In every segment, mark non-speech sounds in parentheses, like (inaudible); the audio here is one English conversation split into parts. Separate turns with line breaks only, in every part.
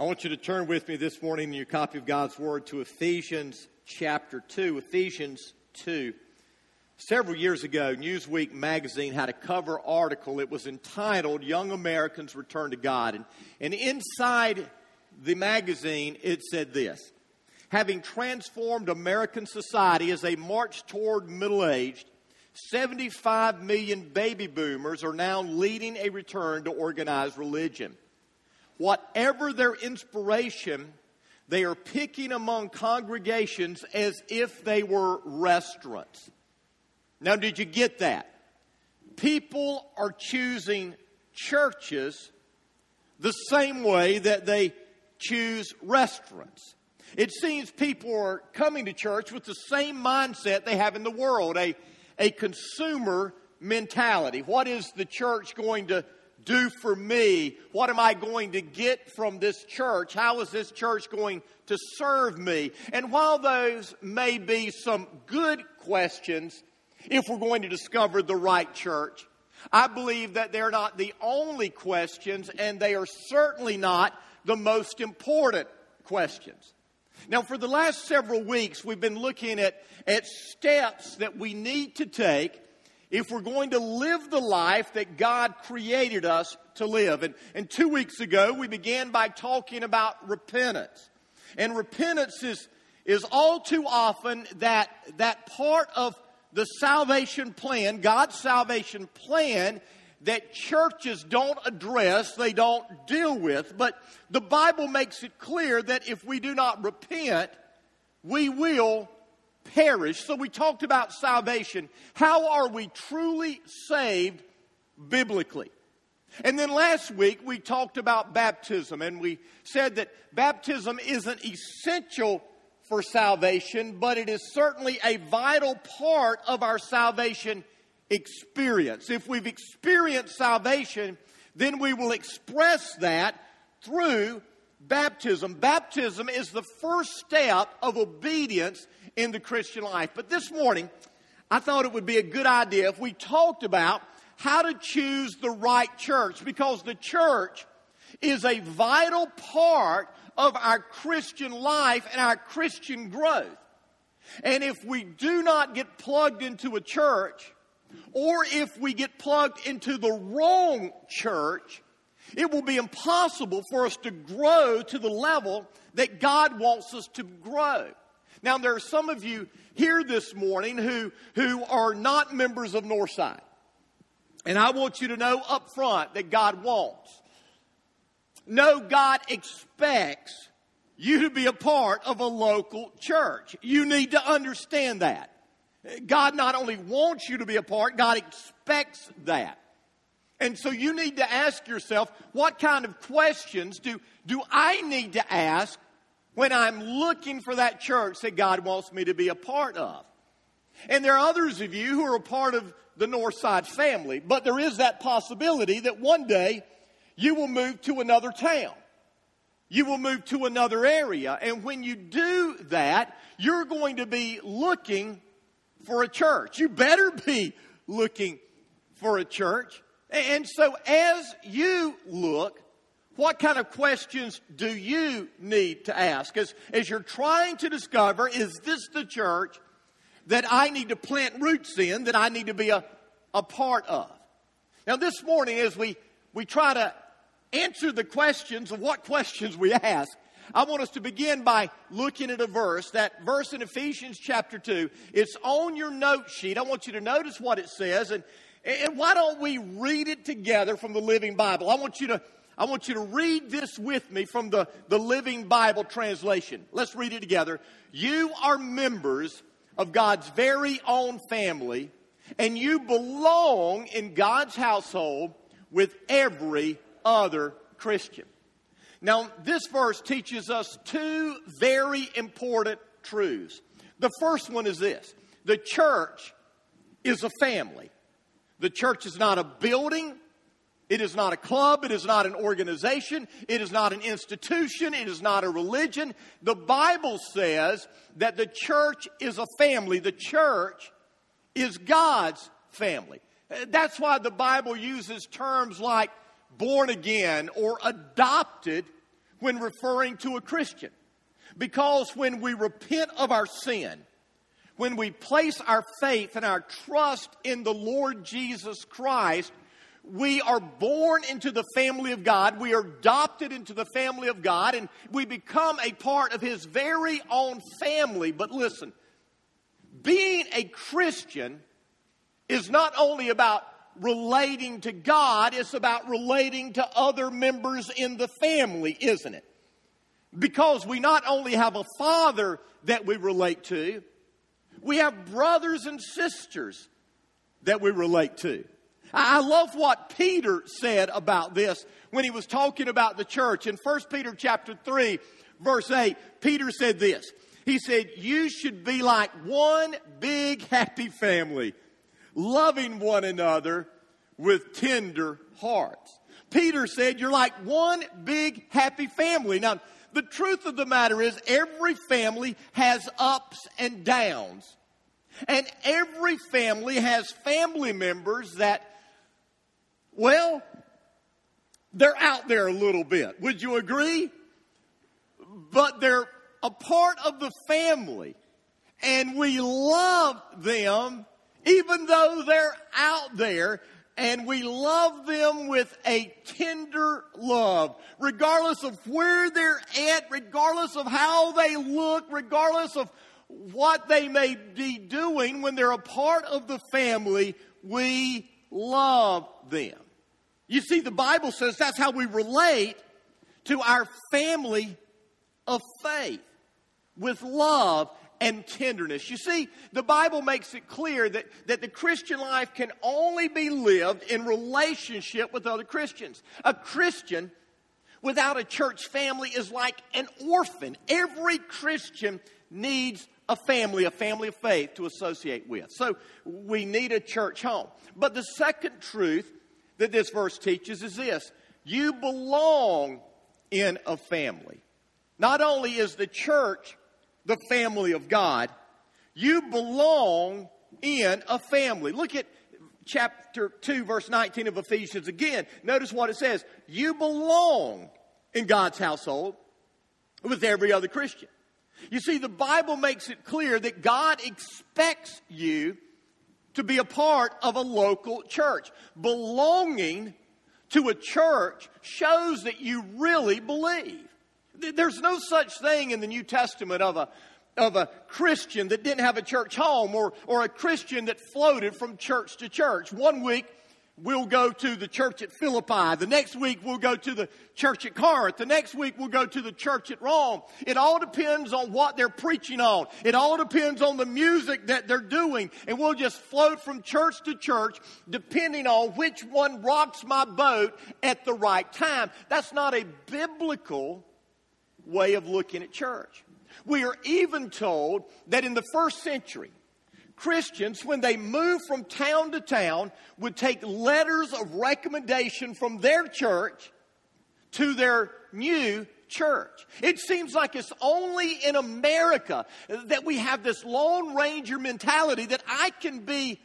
I want you to turn with me this morning in your copy of God's Word to Ephesians chapter 2. Ephesians 2. Several years ago, Newsweek magazine had a cover article. It was entitled Young Americans Return to God. And, and inside the magazine, it said this Having transformed American society as they march toward middle age, 75 million baby boomers are now leading a return to organized religion whatever their inspiration, they are picking among congregations as if they were restaurants. Now, did you get that? People are choosing churches the same way that they choose restaurants. It seems people are coming to church with the same mindset they have in the world a, a consumer mentality. What is the church going to do for me? What am I going to get from this church? How is this church going to serve me? And while those may be some good questions, if we're going to discover the right church, I believe that they're not the only questions, and they are certainly not the most important questions. Now, for the last several weeks, we've been looking at, at steps that we need to take if we're going to live the life that God created us to live. And, and two weeks ago, we began by talking about repentance. And repentance is, is all too often that, that part of the salvation plan, God's salvation plan, that churches don't address, they don't deal with. But the Bible makes it clear that if we do not repent, we will perish. So we talked about salvation. How are we truly saved biblically? And then last week we talked about baptism and we said that baptism isn't essential for salvation, but it is certainly a vital part of our salvation experience. If we've experienced salvation, then we will express that through baptism. Baptism is the first step of obedience in the Christian life. But this morning, I thought it would be a good idea if we talked about how to choose the right church because the church is a vital part of our Christian life and our Christian growth. And if we do not get plugged into a church, or if we get plugged into the wrong church, it will be impossible for us to grow to the level that God wants us to grow. Now, there are some of you here this morning who, who are not members of Northside. And I want you to know up front that God wants. No, God expects you to be a part of a local church. You need to understand that. God not only wants you to be a part, God expects that. And so you need to ask yourself, what kind of questions do, do I need to ask when I'm looking for that church that God wants me to be a part of. And there are others of you who are a part of the Northside family, but there is that possibility that one day you will move to another town. You will move to another area. And when you do that, you're going to be looking for a church. You better be looking for a church. And so as you look, what kind of questions do you need to ask? As, as you're trying to discover, is this the church that I need to plant roots in, that I need to be a, a part of? Now, this morning, as we, we try to answer the questions of what questions we ask, I want us to begin by looking at a verse. That verse in Ephesians chapter 2. It's on your note sheet. I want you to notice what it says. And, and why don't we read it together from the Living Bible? I want you to I want you to read this with me from the, the Living Bible translation. Let's read it together. You are members of God's very own family, and you belong in God's household with every other Christian. Now, this verse teaches us two very important truths. The first one is this the church is a family. The church is not a building, it is not a club. It is not an organization. It is not an institution. It is not a religion. The Bible says that the church is a family. The church is God's family. That's why the Bible uses terms like born again or adopted when referring to a Christian. Because when we repent of our sin, when we place our faith and our trust in the Lord Jesus Christ, we are born into the family of God. We are adopted into the family of God, and we become a part of His very own family. But listen, being a Christian is not only about relating to God, it's about relating to other members in the family, isn't it? Because we not only have a father that we relate to, we have brothers and sisters that we relate to. I love what Peter said about this when he was talking about the church. In 1 Peter chapter 3, verse 8, Peter said this. He said, You should be like one big happy family, loving one another with tender hearts. Peter said, You're like one big happy family. Now, the truth of the matter is, every family has ups and downs. And every family has family members that, well, they're out there a little bit. Would you agree? But they're a part of the family. And we love them even though they're out there and we love them with a tender love, regardless of where they're at, regardless of how they look, regardless of what they may be doing when they're a part of the family, we love them. You see, the Bible says that's how we relate to our family of faith with love and tenderness. You see, the Bible makes it clear that, that the Christian life can only be lived in relationship with other Christians. A Christian without a church family is like an orphan. Every Christian needs a family, a family of faith to associate with. So we need a church home. But the second truth that this verse teaches is this you belong in a family. Not only is the church the family of God, you belong in a family. Look at chapter 2, verse 19 of Ephesians again. Notice what it says. You belong in God's household with every other Christian. You see, the Bible makes it clear that God expects you to be a part of a local church. Belonging to a church shows that you really believe. There's no such thing in the New Testament of a, of a Christian that didn't have a church home or, or a Christian that floated from church to church. One week, we'll go to the church at Philippi. The next week, we'll go to the church at Corinth. The next week, we'll go to the church at Rome. It all depends on what they're preaching on. It all depends on the music that they're doing. And we'll just float from church to church depending on which one rocks my boat at the right time. That's not a biblical way of looking at church. We are even told that in the first century, Christians, when they moved from town to town, would take letters of recommendation from their church to their new church. It seems like it's only in America that we have this Lone Ranger mentality that I can be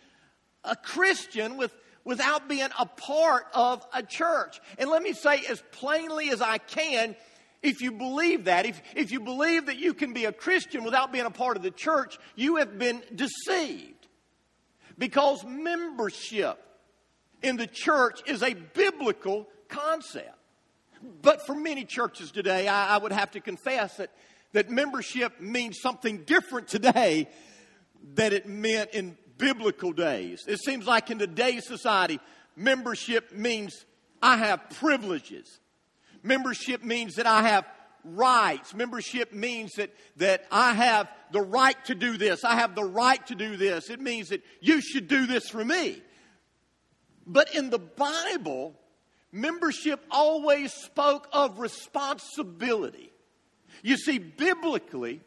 a Christian with, without being a part of a church. And let me say as plainly as I can, if you believe that, if, if you believe that you can be a Christian without being a part of the church, you have been deceived. Because membership in the church is a biblical concept. But for many churches today, I, I would have to confess that, that membership means something different today than it meant in biblical days. It seems like in today's society, membership means I have privileges. Membership means that I have rights. Membership means that, that I have the right to do this. I have the right to do this. It means that you should do this for me. But in the Bible, membership always spoke of responsibility. You see, biblically,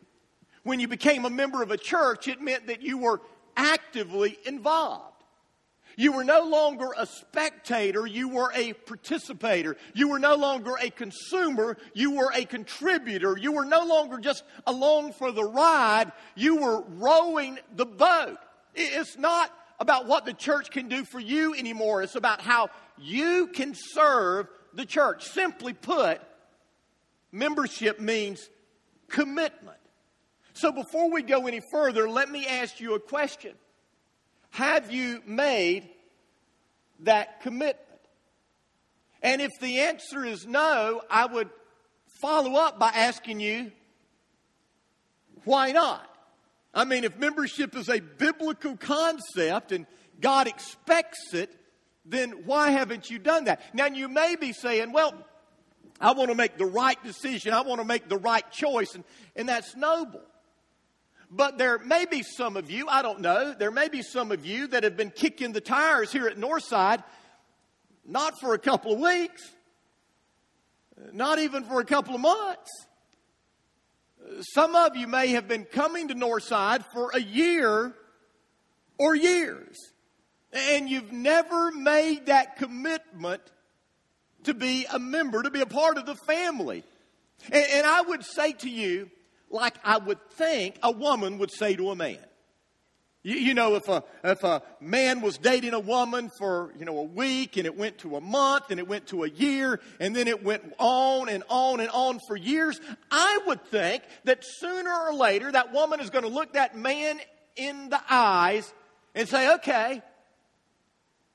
when you became a member of a church, it meant that you were actively involved. You were no longer a spectator, you were a participator. You were no longer a consumer, you were a contributor. You were no longer just along for the ride, you were rowing the boat. It's not about what the church can do for you anymore, it's about how you can serve the church. Simply put, membership means commitment. So before we go any further, let me ask you a question. Have you made that commitment? And if the answer is no, I would follow up by asking you, why not? I mean, if membership is a biblical concept and God expects it, then why haven't you done that? Now, you may be saying, well, I want to make the right decision. I want to make the right choice. And, and that's noble. But there may be some of you, I don't know, there may be some of you that have been kicking the tires here at Northside, not for a couple of weeks, not even for a couple of months. Some of you may have been coming to Northside for a year or years, and you've never made that commitment to be a member, to be a part of the family. And, and I would say to you, like I would think a woman would say to a man. You, know, if a, if a man was dating a woman for, you know, a week and it went to a month and it went to a year and then it went on and on and on for years, I would think that sooner or later that woman is going to look that man in the eyes and say, okay,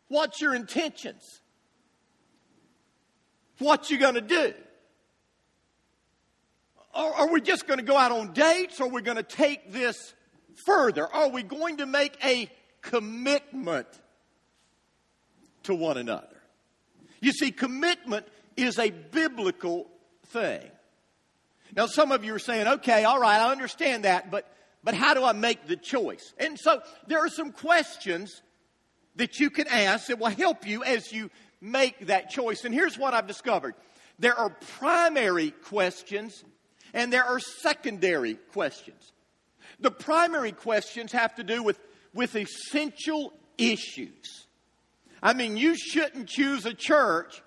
what's your intentions? What you going to do? Are, are we just going to go out on dates or are we going to take this further? Are we going to make a commitment to one another? You see, commitment is a biblical thing. Now, some of you are saying, okay, all right, I understand that, but, but how do I make the choice? And so there are some questions that you can ask that will help you as you make that choice. And here's what I've discovered there are primary questions and there are secondary questions. The primary questions have to do with, with essential issues. I mean, you shouldn't choose a church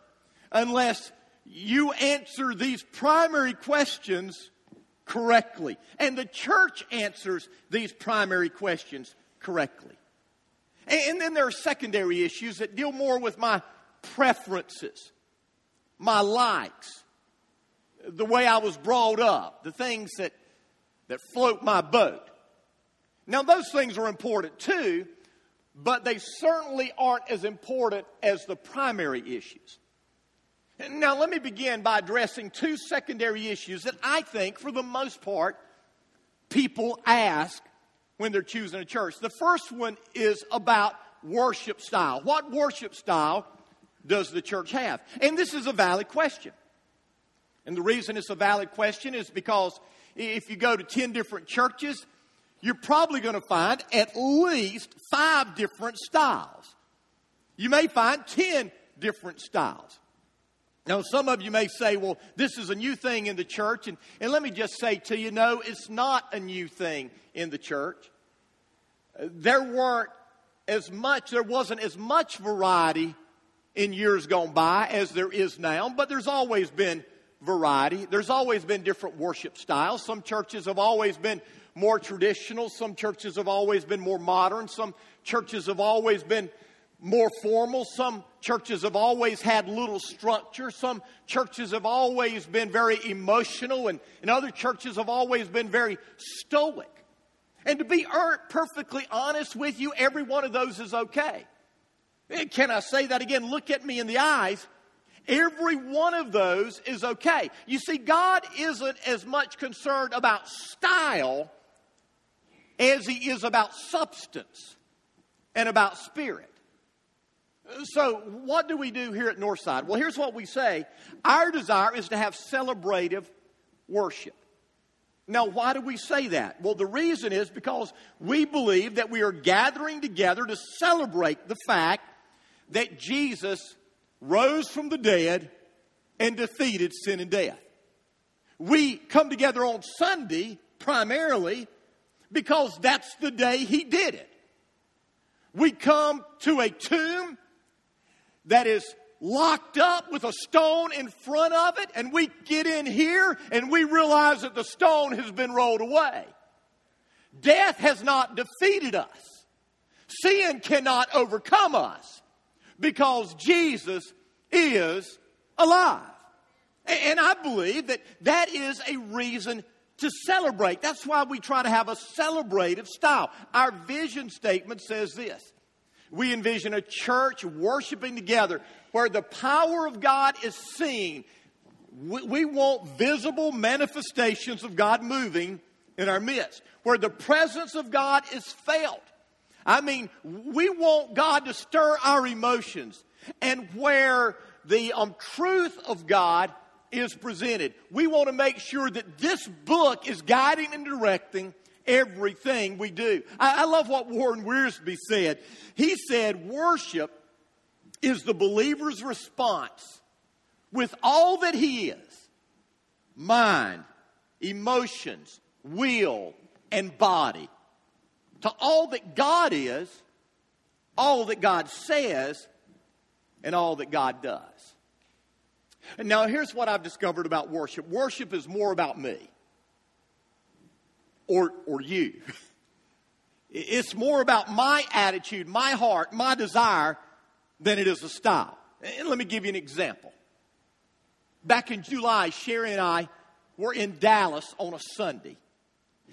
unless you answer these primary questions correctly. And the church answers these primary questions correctly. And then there are secondary issues that deal more with my preferences, my likes, the way I was brought up, the things that, that float my boat. Now, those things are important too, but they certainly aren't as important as the primary issues. Now, let me begin by addressing two secondary issues that I think, for the most part, people ask when they're choosing a church. The first one is about worship style. What worship style does the church have? And this is a valid question. And the reason it's a valid question is because if you go to 10 different churches, you're probably going to find at least five different styles. You may find 10 different styles. Now, some of you may say, well, this is a new thing in the church. And, and let me just say to you, no, it's not a new thing in the church. There weren't as much, there wasn't as much variety in years gone by as there is now, but there's always been variety. There's always been different worship styles. Some churches have always been more traditional. Some churches have always been more modern. Some churches have always been more formal. Some churches have always had little structure. Some churches have always been very emotional, and, and other churches have always been very stoic. And to be er, perfectly honest with you, every one of those is okay. Eh, can I say that again? Look at me in the eyes. Every one of those is okay. You see, God isn't as much concerned about style as He is about substance and about spirit. So, what do we do here at Northside? Well, here's what we say our desire is to have celebrative worship. Now, why do we say that? Well, the reason is because we believe that we are gathering together to celebrate the fact that Jesus rose from the dead and defeated sin and death. We come together on Sunday primarily because that's the day he did it. We come to a tomb that is locked up with a stone in front of it, and we get in here and we realize that the stone has been rolled away. Death has not defeated us, sin cannot overcome us because Jesus is alive. And I believe that that is a reason to celebrate. That's why we try to have a celebrative style. Our vision statement says this We envision a church worshiping together where the power of God is seen. We, want visible manifestations of God moving in our midst, where the presence of God is felt. I mean, we want God to stir our emotions, and where the um, truth of God is presented. We want to make sure that this book is guiding and directing everything we do. I, I love what Warren Wiersbe said. He said, Worship is the believer's response with all that he is mind, emotions, will, and body to all that God is, all that God says, and all that God does. And now here's what I've discovered about worship worship is more about me or, or you. (laughs) It's more about my attitude, my heart, my desire than it is a style. And let me give you an example. Back in July, Sherry and I were in Dallas on a Sunday.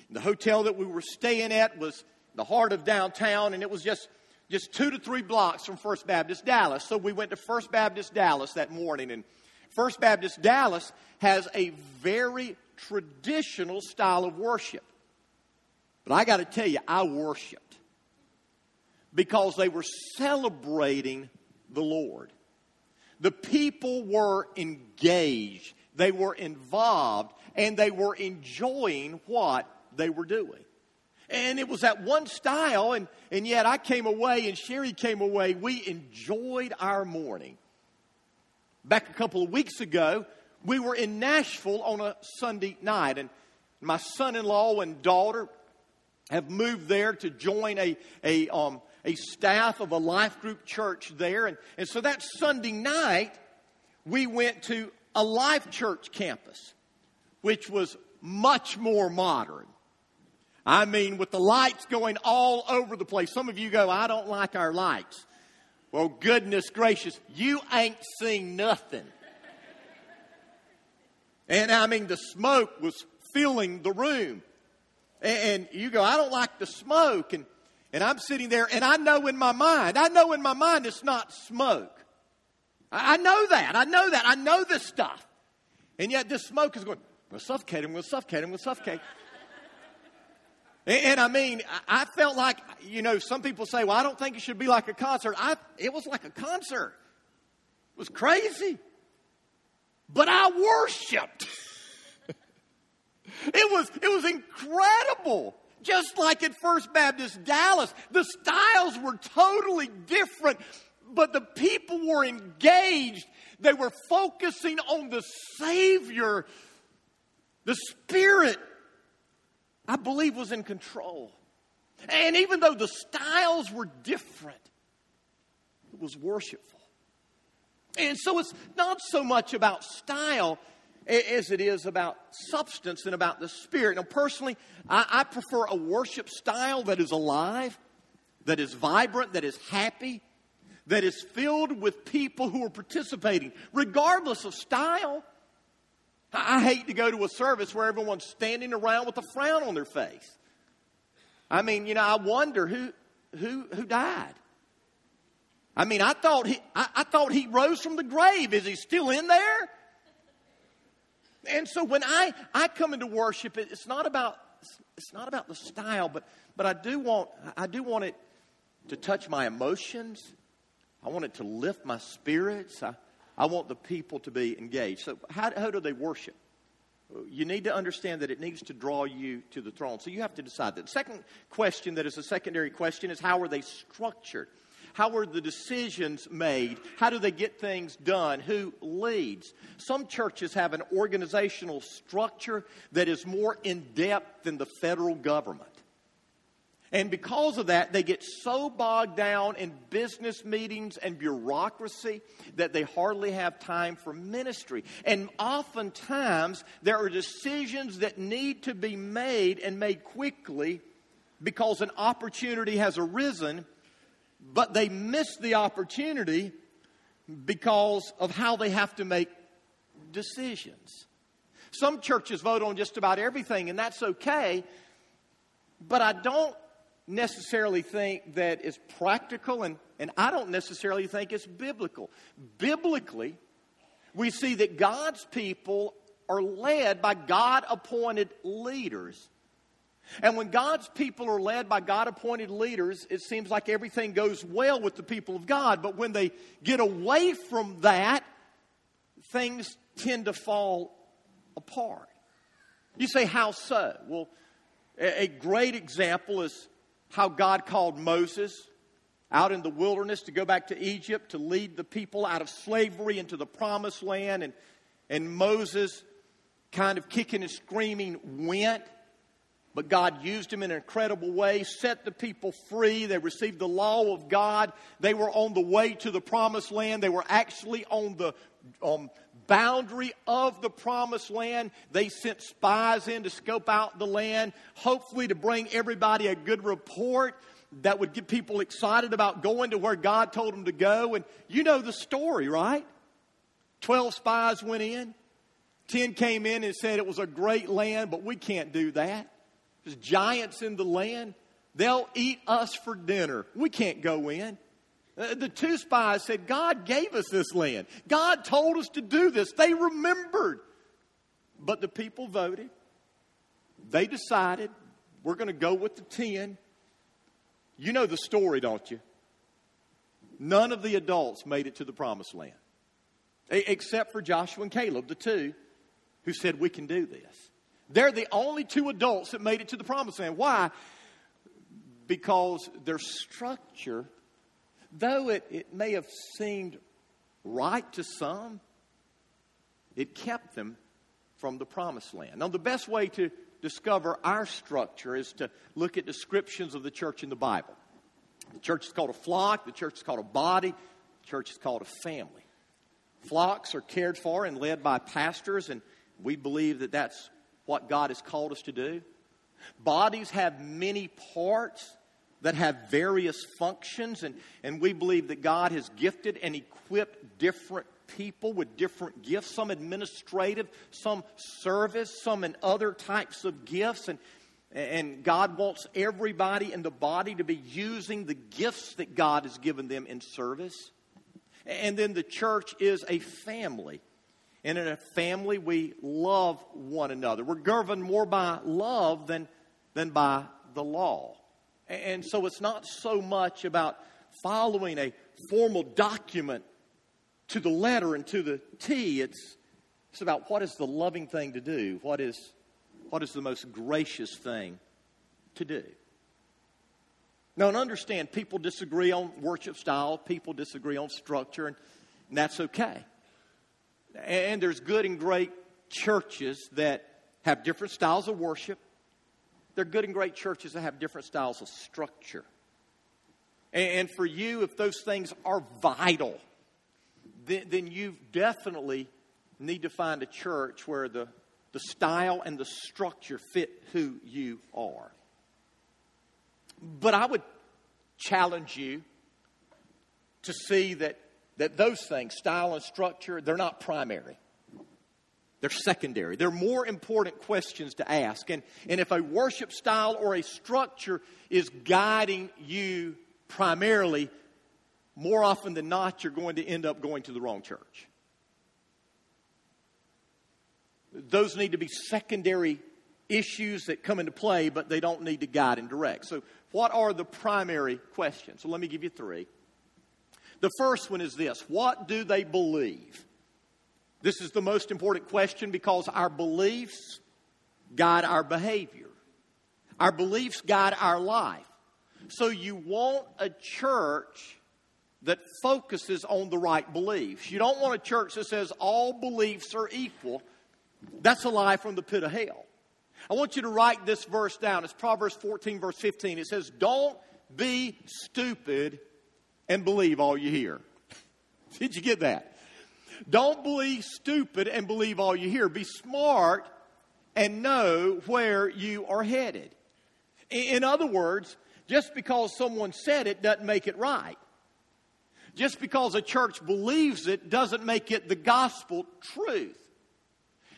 The hotel that we were staying at was the heart of downtown, and it was just just two to three blocks from First Baptist Dallas. So we went to First Baptist Dallas that morning, and First Baptist Dallas has a very traditional style of worship. But I got to tell you, I worshiped because they were celebrating the Lord. The people were engaged, they were involved, and they were enjoying what they were doing. And it was that one style, and, and yet I came away and Sherry came away. We enjoyed our morning. Back a couple of weeks ago, we were in Nashville on a Sunday night, and my son in law and daughter have moved there to join a, a, um, a staff of a life group church there. And, and so that Sunday night, we went to a life church campus, which was much more modern. I mean, with the lights going all over the place. Some of you go, I don't like our lights. Well, goodness gracious, you ain't seen nothing. And I mean, the smoke was filling the room. And, you go, I don't like the smoke. And, and I'm sitting there, and I know in my mind, I know in my mind it's not smoke. I, I know that. I know that. I know this stuff. And yet this smoke is going, we'll suffocate him, we'll suffocate him, we'll suffocate. And, I mean, I felt like, you know, some people say, well, I don't think it should be like a concert. I, it was like a concert. It was crazy. But I worshiped. (laughs) it was, it was incredible. Just like at First Baptist Dallas, the styles were totally different, but the people were engaged. They were focusing on the Savior, the Spirit I believe was in control. And even though the styles were different, it was worshipful. And so it's not so much about style as it is about substance and about the spirit. Now, personally, I, I prefer a worship style that is alive, that is vibrant, that is happy, that is filled with people who are participating, regardless of style. I hate to go to a service where everyone's standing around with a frown on their face. I mean, you know, I wonder who who who died. I mean, I thought he I, I thought he rose from the grave. Is he still in there? And so when I I come into worship, it's not about it's not about the style, but but I do want I do want it to touch my emotions. I want it to lift my spirits. I, I want the people to be engaged. So, how, how do they worship? You need to understand that it needs to draw you to the throne. So, you have to decide that. The second question, that is a secondary question, is how are they structured? How are the decisions made? How do they get things done? Who leads? Some churches have an organizational structure that is more in depth than the federal government. And because of that, they get so bogged down in business meetings and bureaucracy that they hardly have time for ministry. And oftentimes, there are decisions that need to be made and made quickly because an opportunity has arisen, but they miss the opportunity because of how they have to make decisions. Some churches vote on just about everything, and that's okay, but I don't necessarily think that is practical, and, and I don't necessarily think it's biblical. Biblically, we see that God's people are led by God appointed leaders. And when God's people are led by God appointed leaders, it seems like everything goes well with the people of God. But when they get away from that, things tend to fall apart. You say, how so? Well, a great example is how God called Moses out in the wilderness to go back to Egypt to lead the people out of slavery into the promised land. And, and Moses, kind of kicking and screaming, went. But God used him in an incredible way, set the people free. They received the law of God. They were on the way to the promised land. They were actually on the um, boundary of the promised land. They sent spies in to scope out the land, hopefully to bring everybody a good report that would get people excited about going to where God told them to go. And you know the story, right? Twelve spies went in. Ten came in and said it was a great land, but we can't do that. There's giants in the land. They'll eat us for dinner. We can't go in. Uh, the two spies said, God gave us this land. God told us to do this. They remembered. But the people voted. They decided, we're going to go with the 10. You know the story, don't you? None of the adults made it to the promised land, except for Joshua and Caleb, the two who said, We can do this. They're the only two adults that made it to the promised land. Why? Because their structure though it, it may have seemed right to some, it kept them from the promised land. Now, the best way to discover our structure is to look at descriptions of the church in the Bible. The church is called a flock, the church is called a body, the church is called a family. Flocks are cared for and led by pastors, and we believe that that's what God has called us to do. Bodies have many parts that have various functions, and, and we believe that God has gifted and equipped different people with different gifts, some administrative, some service, some in other types of gifts. And, and God wants everybody in the body to be using the gifts that God has given them in service. And then the church is a family. And in a family, we love one another. We're governed more by love than, than by the law. And so it's not so much about following a formal document to the letter and to the T. It's, it's about what is the loving thing to do, what is, what is the most gracious thing to do. Now, and understand, people disagree on worship style, people disagree on structure, and, and that's okay. And there's good and great churches that have different styles of worship, they're good and great churches that have different styles of structure. And for you, if those things are vital, then, you definitely need to find a church where the, the style and the structure fit who you are. But I would challenge you to see that, that those things, style and structure, they're not primary. They're secondary. They're more important questions to ask. And, and if a worship style or a structure is guiding you primarily, more often than not, you're going to end up going to the wrong church. Those need to be secondary issues that come into play, but they don't need to guide and direct. So, what are the primary questions? So, let me give you three. The first one is this What do they believe? This is the most important question because our beliefs guide our behavior. Our beliefs guide our life. So you want a church that focuses on the right beliefs. You don't want a church that says all beliefs are equal. That's a lie from the pit of hell. I want you to write this verse down. It's Proverbs 14, verse 15. It says, Don't be stupid and believe all you hear. (laughs) Did you get that? Don't believe stupid and believe all you hear. Be smart and know where you are headed. In other words, just because someone said it doesn't make it right. Just because a church believes it doesn't make it the gospel truth.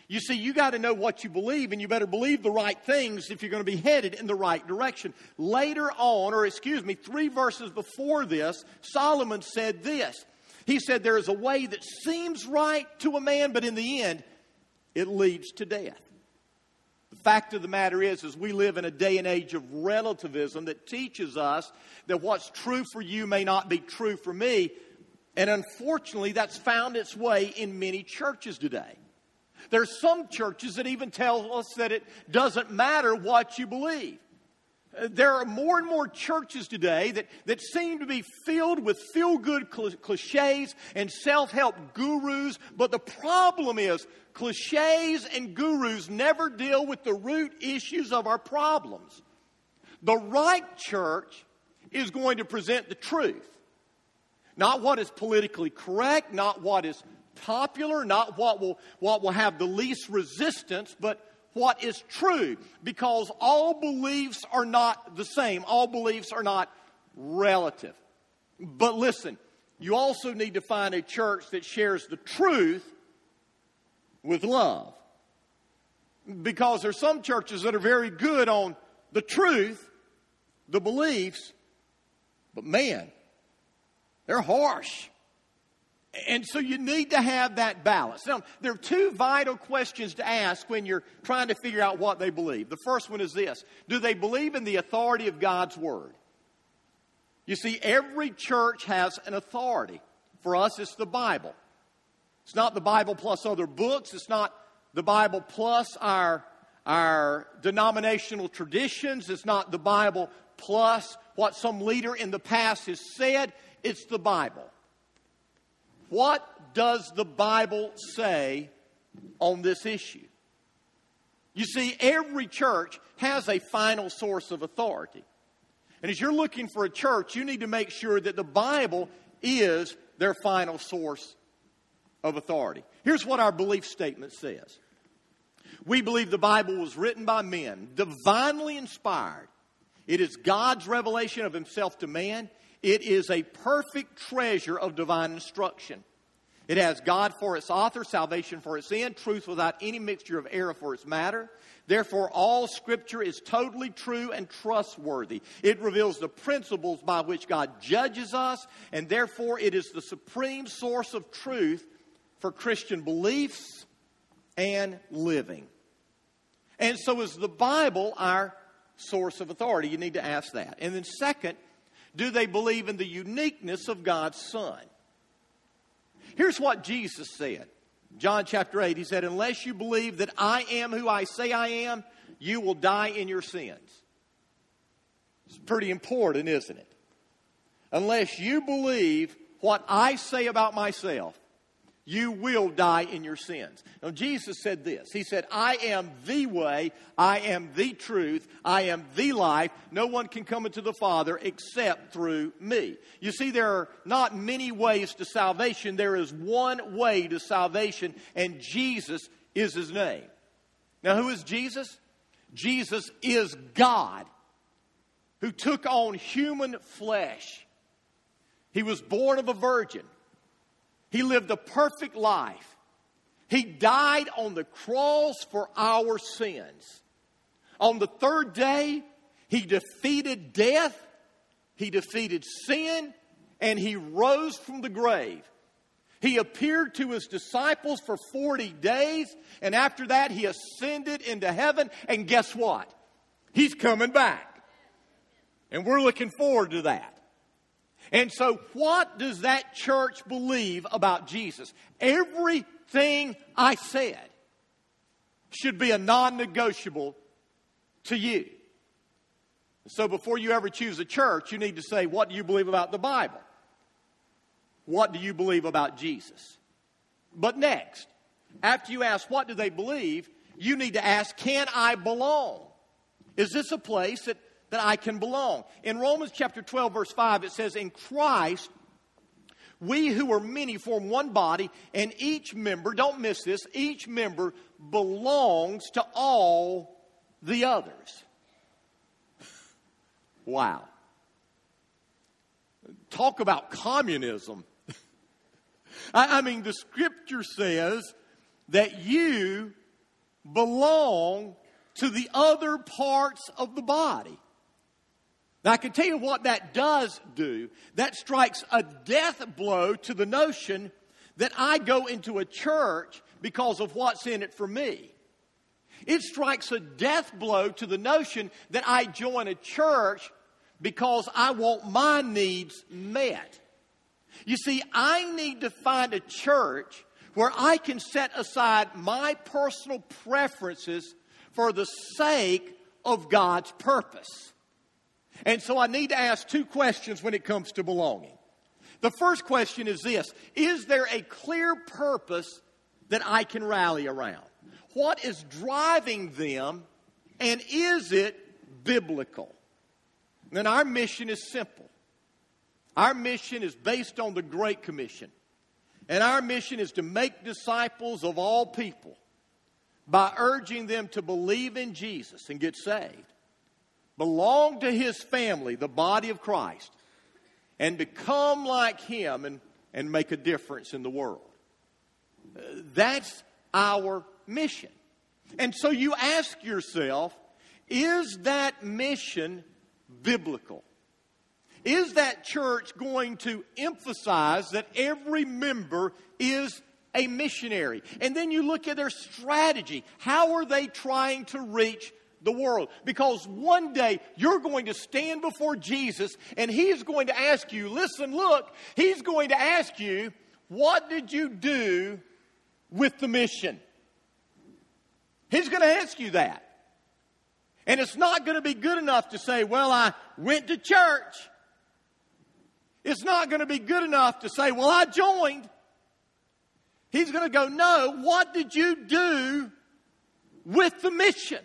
You see, you got to know what you believe, and you better believe the right things if you're going to be headed in the right direction. Later on, or excuse me, three verses before this, Solomon said this. He said, There is a way that seems right to a man, but in the end, it leads to death. The fact of the matter is, is we live in a day and age of relativism that teaches us that what's true for you may not be true for me. And unfortunately, that's found its way in many churches today. There's some churches that even tell us that it doesn't matter what you believe. There are more and more churches today that, that seem to be filled with feel good cliches and self help gurus, but the problem is cliches and gurus never deal with the root issues of our problems. The right church is going to present the truth, not what is politically correct, not what is popular, not what will, what will have the least resistance, but what is true. Because all beliefs are not the same, all beliefs are not relative. But listen, you also need to find a church that shares the truth with love. Because there's some churches that are very good on the truth, the beliefs, but man, they're harsh. And so you need to have that balance. Now, there are two vital questions to ask when you're trying to figure out what they believe. The first one is this Do they believe in the authority of God's Word? You see, every church has an authority. For us, it's the Bible. It's not the Bible plus other books, it's not the Bible plus our, our denominational traditions, it's not the Bible plus what some leader in the past has said. It's the Bible. What does the Bible say on this issue? You see, every church has a final source of authority. And as you're looking for a church, you need to make sure that the Bible is their final source of authority. Here's what our belief statement says We believe the Bible was written by men, divinely inspired. It is God's revelation of Himself to man. It is a perfect treasure of divine instruction. It has God for its author, salvation for its end, truth without any mixture of error for its matter. Therefore, all Scripture is totally true and trustworthy. It reveals the principles by which God judges us, and therefore it is the supreme source of truth for Christian beliefs and living. And so, is the Bible our source of authority? You need to ask that. And then, second, do they believe in the uniqueness of God's Son? Here's what Jesus said. John chapter 8, he said, Unless you believe that I am who I say I am, you will die in your sins. It's pretty important, isn't it? Unless you believe what I say about myself, you will die in your sins. Now, Jesus said this He said, I am the way, I am the truth, I am the life. No one can come into the Father except through me. You see, there are not many ways to salvation, there is one way to salvation, and Jesus is his name. Now, who is Jesus? Jesus is God who took on human flesh. He was born of a virgin. He lived a perfect life. He died on the cross for our sins. On the third day, he defeated death, he defeated sin, and he rose from the grave. He appeared to his disciples for 40 days, and after that, he ascended into heaven. And guess what? He's coming back. And we're looking forward to that. And so, what does that church believe about Jesus? Everything I said should be a non negotiable to you. So, before you ever choose a church, you need to say, What do you believe about the Bible? What do you believe about Jesus? But next, after you ask, What do they believe? you need to ask, Can I belong? Is this a place that that I can belong. In Romans chapter 12, verse 5, it says, In Christ, we who are many form one body, and each member, don't miss this, each member belongs to all the others. (laughs) Wow. Talk about communism. (laughs) I, I mean, the scripture says that you belong to the other parts of the body. Now, I can tell you what that does do. That strikes a death blow to the notion that I go into a church because of what's in it for me. It strikes a death blow to the notion that I join a church because I want my needs met. You see, I need to find a church where I can set aside my personal preferences for the sake of God's purpose. And so I need to ask two questions when it comes to belonging. The first question is this Is there a clear purpose that I can rally around? What is driving them, and is it biblical? And our mission is simple. Our mission is based on the Great Commission. And our mission is to make disciples of all people by urging them to believe in Jesus and get saved, belong to his family, the body of Christ, and become like him and, and make a difference in the world. That's our mission. And so you ask yourself, is that mission biblical? Is that church going to emphasize that every member is a missionary? And then you look at their strategy. How are they trying to reach the world? Because one day you're going to stand before Jesus and he's going to ask you, listen, look, he's going to ask you, what did you do with the mission? He's going to ask you that. And it's not going to be good enough to say, well, I went to church. It's not going to be good enough to say, well, I joined. He's going to go, no, what did you do with the mission?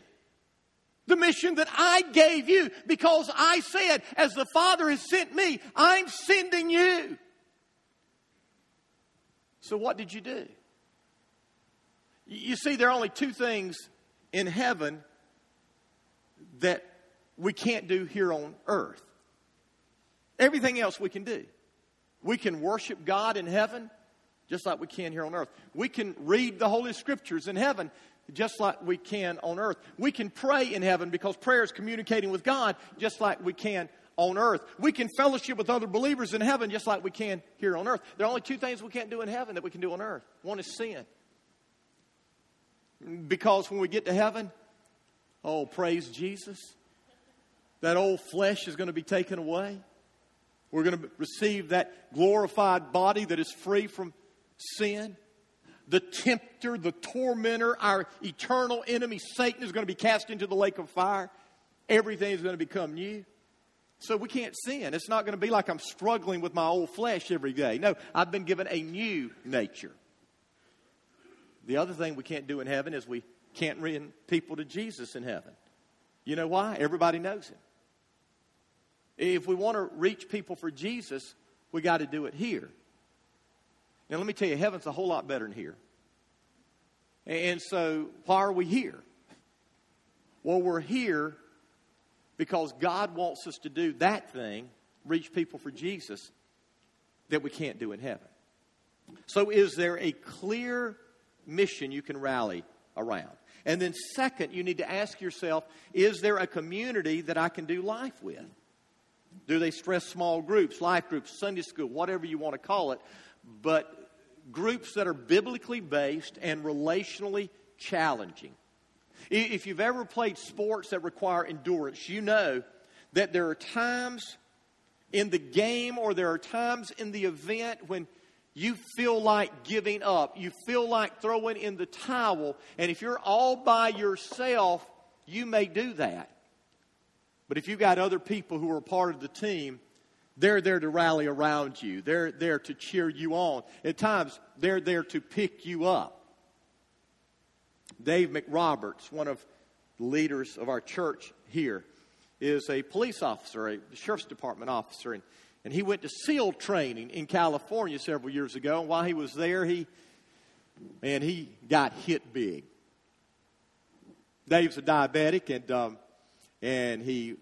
The mission that I gave you because I said, as the Father has sent me, I'm sending you. So, what did you do? You see, there are only two things in heaven that we can't do here on earth. Everything else we can do. We can worship God in heaven just like we can here on earth. We can read the Holy Scriptures in heaven just like we can on earth. We can pray in heaven because prayer is communicating with God just like we can on earth. We can fellowship with other believers in heaven just like we can here on earth. There are only two things we can't do in heaven that we can do on earth. One is sin. Because when we get to heaven, oh, praise Jesus, that old flesh is going to be taken away. We're going to receive that glorified body that is free from sin. The tempter, the tormentor, our eternal enemy, Satan, is going to be cast into the lake of fire. Everything is going to become new. So we can't sin. It's not going to be like I'm struggling with my old flesh every day. No, I've been given a new nature. The other thing we can't do in heaven is we can't bring people to Jesus in heaven. You know why? Everybody knows him. If we want to reach people for Jesus, we got to do it here. Now, let me tell you, heaven's a whole lot better than here. And so, why are we here? Well, we're here because God wants us to do that thing, reach people for Jesus, that we can't do in heaven. So, is there a clear mission you can rally around? And then, second, you need to ask yourself is there a community that I can do life with? Do they stress small groups, life groups, Sunday school, whatever you want to call it, but groups that are biblically based and relationally challenging? If you've ever played sports that require endurance, you know that there are times in the game or there are times in the event when you feel like giving up. You feel like throwing in the towel. And if you're all by yourself, you may do that. But if you've got other people who are part of the team, they're there to rally around you. They're there to cheer you on. At times, they're there to pick you up. Dave McRoberts, one of the leaders of our church here, is a police officer, a sheriff's department officer, and, and he went to SEAL training in California several years ago. And while he was there, he and he got hit big. Dave's a diabetic, and um, and he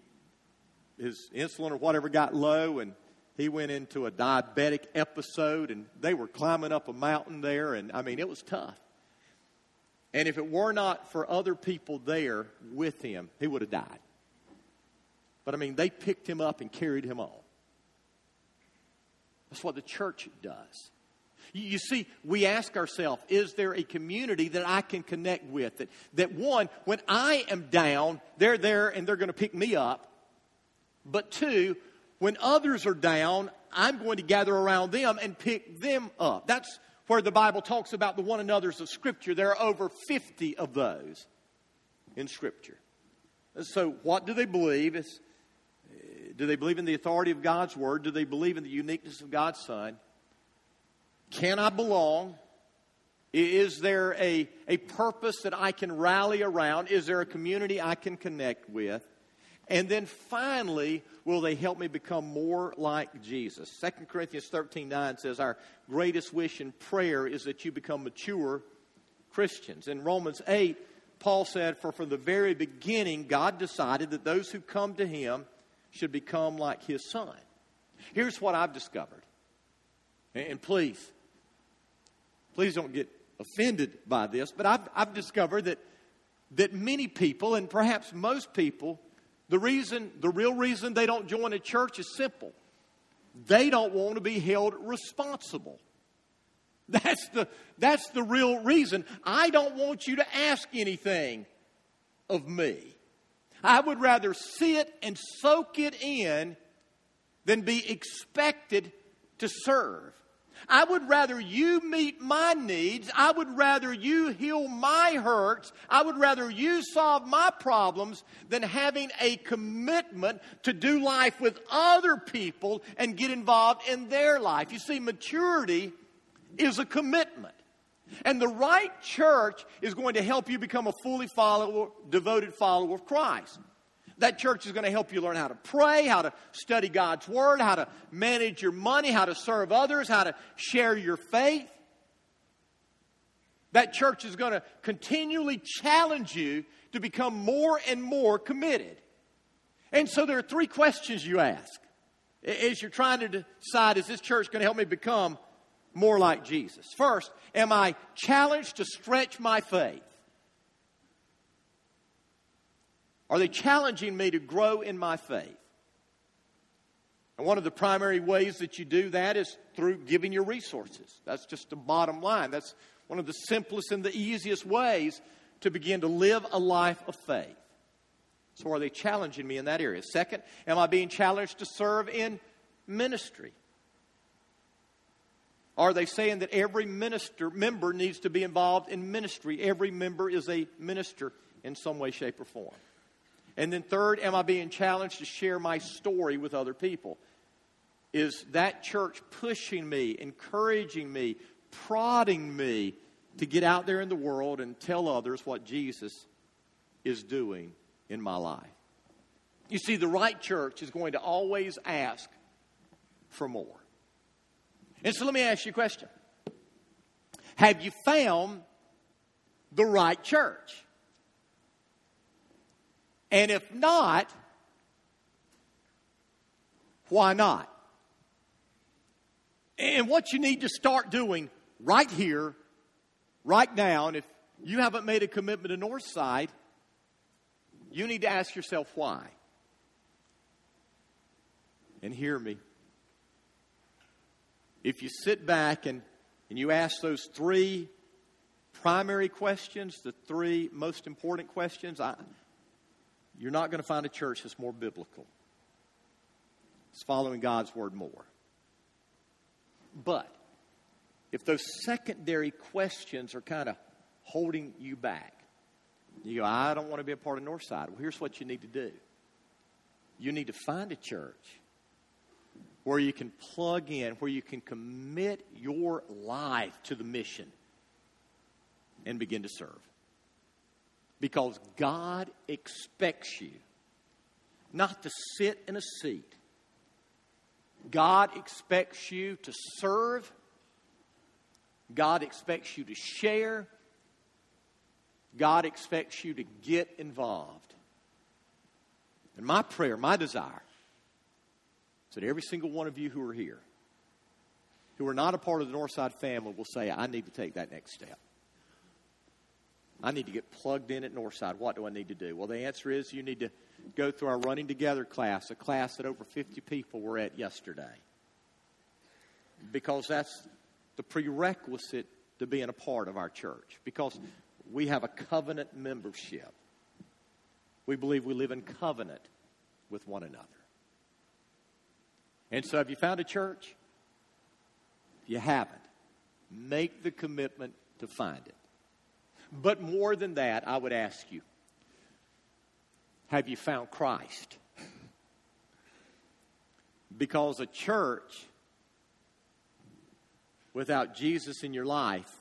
his insulin or whatever got low and he went into a diabetic episode and they were climbing up a mountain there and I mean it was tough. And if it were not for other people there with him, he would have died. But I mean, they picked him up and carried him on. That's what the church does. You see, we ask ourselves, is there a community that I can connect with? That, that one, when I am down, they're there and they're going to pick me up. But two, when others are down, I'm going to gather around them and pick them up. That's where the Bible talks about the one another's of Scripture. There are over 50 of those in Scripture. So, what do they believe? Is, eh, do they believe in the authority of God's Word? Do they believe in the uniqueness of God's Son? Can I belong? Is there a, a purpose that I can rally around? Is there a community I can connect with? And then finally, will they help me become more like Jesus? 2 Corinthians 13 9 says, Our greatest wish and prayer is that you become mature Christians. In Romans 8, Paul said, For from the very beginning, God decided that those who come to him should become like his son. Here's what I've discovered. And please, please don't get offended by this, but I've, I've discovered that, that many people, and perhaps most people, the reason, the real reason they don't join a church is simple. They don't want to be held responsible. That's the, that's the real reason. I don't want you to ask anything of me. I would rather sit and soak it in than be expected to serve. I would rather you meet my needs. I would rather you heal my hurts. I would rather you solve my problems than having a commitment to do life with other people and get involved in their life. You see, maturity is a commitment. And the right church is going to help you become a fully follower, devoted follower of Christ. That church is going to help you learn how to pray, how to study God's Word, how to manage your money, how to serve others, how to share your faith. That church is going to continually challenge you to become more and more committed. And so there are three questions you ask as you're trying to decide is this church going to help me become more like Jesus? First, am I challenged to stretch my faith? Are they challenging me to grow in my faith? And one of the primary ways that you do that is through giving your resources. That's just the bottom line. That's one of the simplest and the easiest ways to begin to live a life of faith. So, are they challenging me in that area? Second, am I being challenged to serve in ministry? Are they saying that every minister member needs to be involved in ministry? Every member is a minister in some way, shape, or form. And then, third, am I being challenged to share my story with other people? Is that church pushing me, encouraging me, prodding me to get out there in the world and tell others what Jesus is doing in my life? You see, the right church is going to always ask for more. And so let me ask you a question Have you found the right church? And if not, why not? And what you need to start doing right here, right now, and if you haven't made a commitment to Northside, you need to ask yourself why. And hear me. If you sit back and, and you ask those three primary questions, the three most important questions, I, you're not going to find a church that's more biblical. It's following God's word more. But if those secondary questions are kind of holding you back, you go, I don't want to be a part of Northside. Well, here's what you need to do you need to find a church where you can plug in, where you can commit your life to the mission and begin to serve. Because God expects you not to sit in a seat. God expects you to serve. God expects you to share. God expects you to get involved. And my prayer, my desire, is that every single one of you who are here, who are not a part of the Northside family, will say, I need to take that next step. I need to get plugged in at Northside. What do I need to do? Well, the answer is you need to go through our Running Together class, a class that over 50 people were at yesterday. Because that's the prerequisite to being a part of our church. Because we have a covenant membership. We believe we live in covenant with one another. And so, have you found a church? If you haven't, make the commitment to find it. But more than that, I would ask you have you found Christ? Because a church without Jesus in your life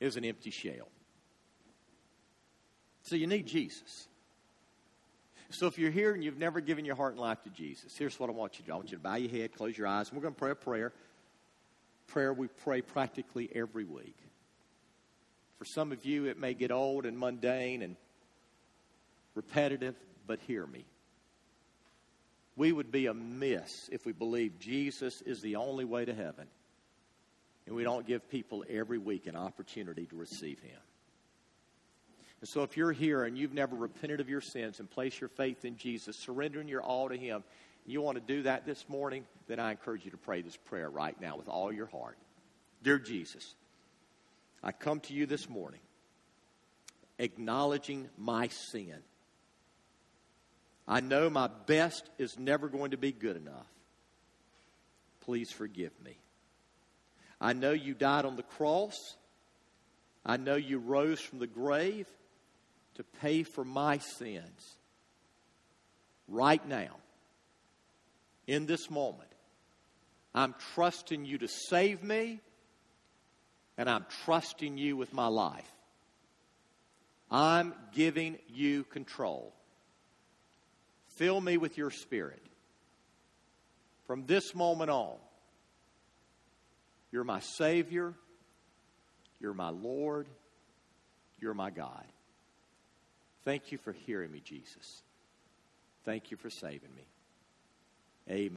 is an empty shell. So you need Jesus. So if you're here and you've never given your heart and life to Jesus, here's what I want you to do. I want you to bow your head, close your eyes, and we're going to pray a prayer. Prayer we pray practically every week. For some of you, it may get old and mundane and repetitive, but hear me. We would be amiss if we believe Jesus is the only way to heaven and we don't give people every week an opportunity to receive Him. And so, if you're here and you've never repented of your sins and placed your faith in Jesus, surrendering your all to Him, you want to do that this morning, then I encourage you to pray this prayer right now with all your heart. Dear Jesus, I come to you this morning acknowledging my sin. I know my best is never going to be good enough. Please forgive me. I know you died on the cross. I know you rose from the grave to pay for my sins. Right now, in this moment, I'm trusting you to save me, and I'm trusting you with my life. I'm giving you control. Fill me with your spirit. From this moment on, you're my Savior. You're my Lord. You're my God. Thank you for hearing me, Jesus. Thank you for saving me. Amen.